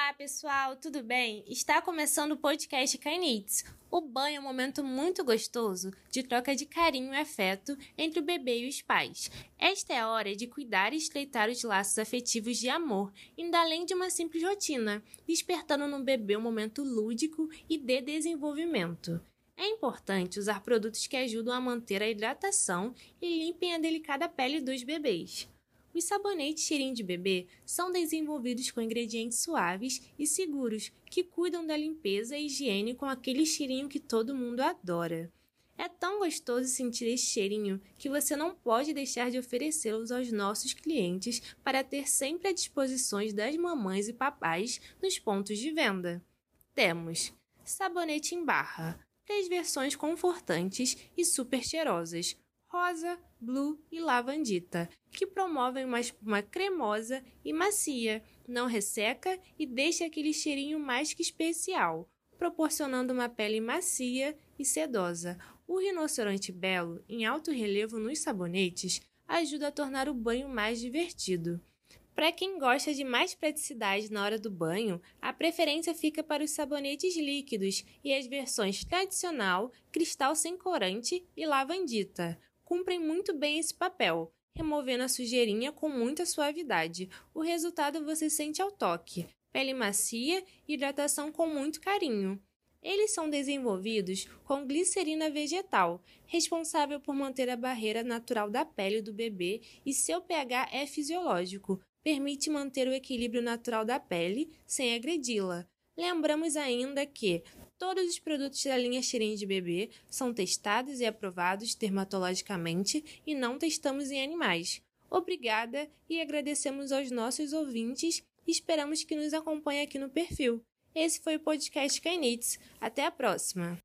Olá, pessoal, tudo bem? Está começando o podcast Kainitz. O banho é um momento muito gostoso de troca de carinho e afeto entre o bebê e os pais. Esta é a hora de cuidar e estreitar os laços afetivos de amor, indo além de uma simples rotina, despertando no bebê um momento lúdico e de desenvolvimento. É importante usar produtos que ajudam a manter a hidratação e limpem a delicada pele dos bebês. Os sabonetes cheirinho de bebê são desenvolvidos com ingredientes suaves e seguros que cuidam da limpeza e higiene com aquele cheirinho que todo mundo adora. É tão gostoso sentir esse cheirinho que você não pode deixar de oferecê-los aos nossos clientes para ter sempre à disposição das mamães e papais nos pontos de venda. Temos sabonete em barra, três versões confortantes e super cheirosas rosa, blue e lavandita, que promovem uma espuma cremosa e macia, não resseca e deixa aquele cheirinho mais que especial, proporcionando uma pele macia e sedosa. O rinoceronte belo, em alto relevo nos sabonetes, ajuda a tornar o banho mais divertido. Para quem gosta de mais praticidade na hora do banho, a preferência fica para os sabonetes líquidos e as versões tradicional, cristal sem corante e lavandita cumprem muito bem esse papel, removendo a sujeirinha com muita suavidade. O resultado você sente ao toque: pele macia e hidratação com muito carinho. Eles são desenvolvidos com glicerina vegetal, responsável por manter a barreira natural da pele do bebê e seu pH é fisiológico, permite manter o equilíbrio natural da pele sem agredi-la. Lembramos ainda que todos os produtos da linha Xirin de bebê são testados e aprovados dermatologicamente e não testamos em animais. Obrigada e agradecemos aos nossos ouvintes e esperamos que nos acompanhe aqui no perfil. Esse foi o podcast Kainitz. Até a próxima!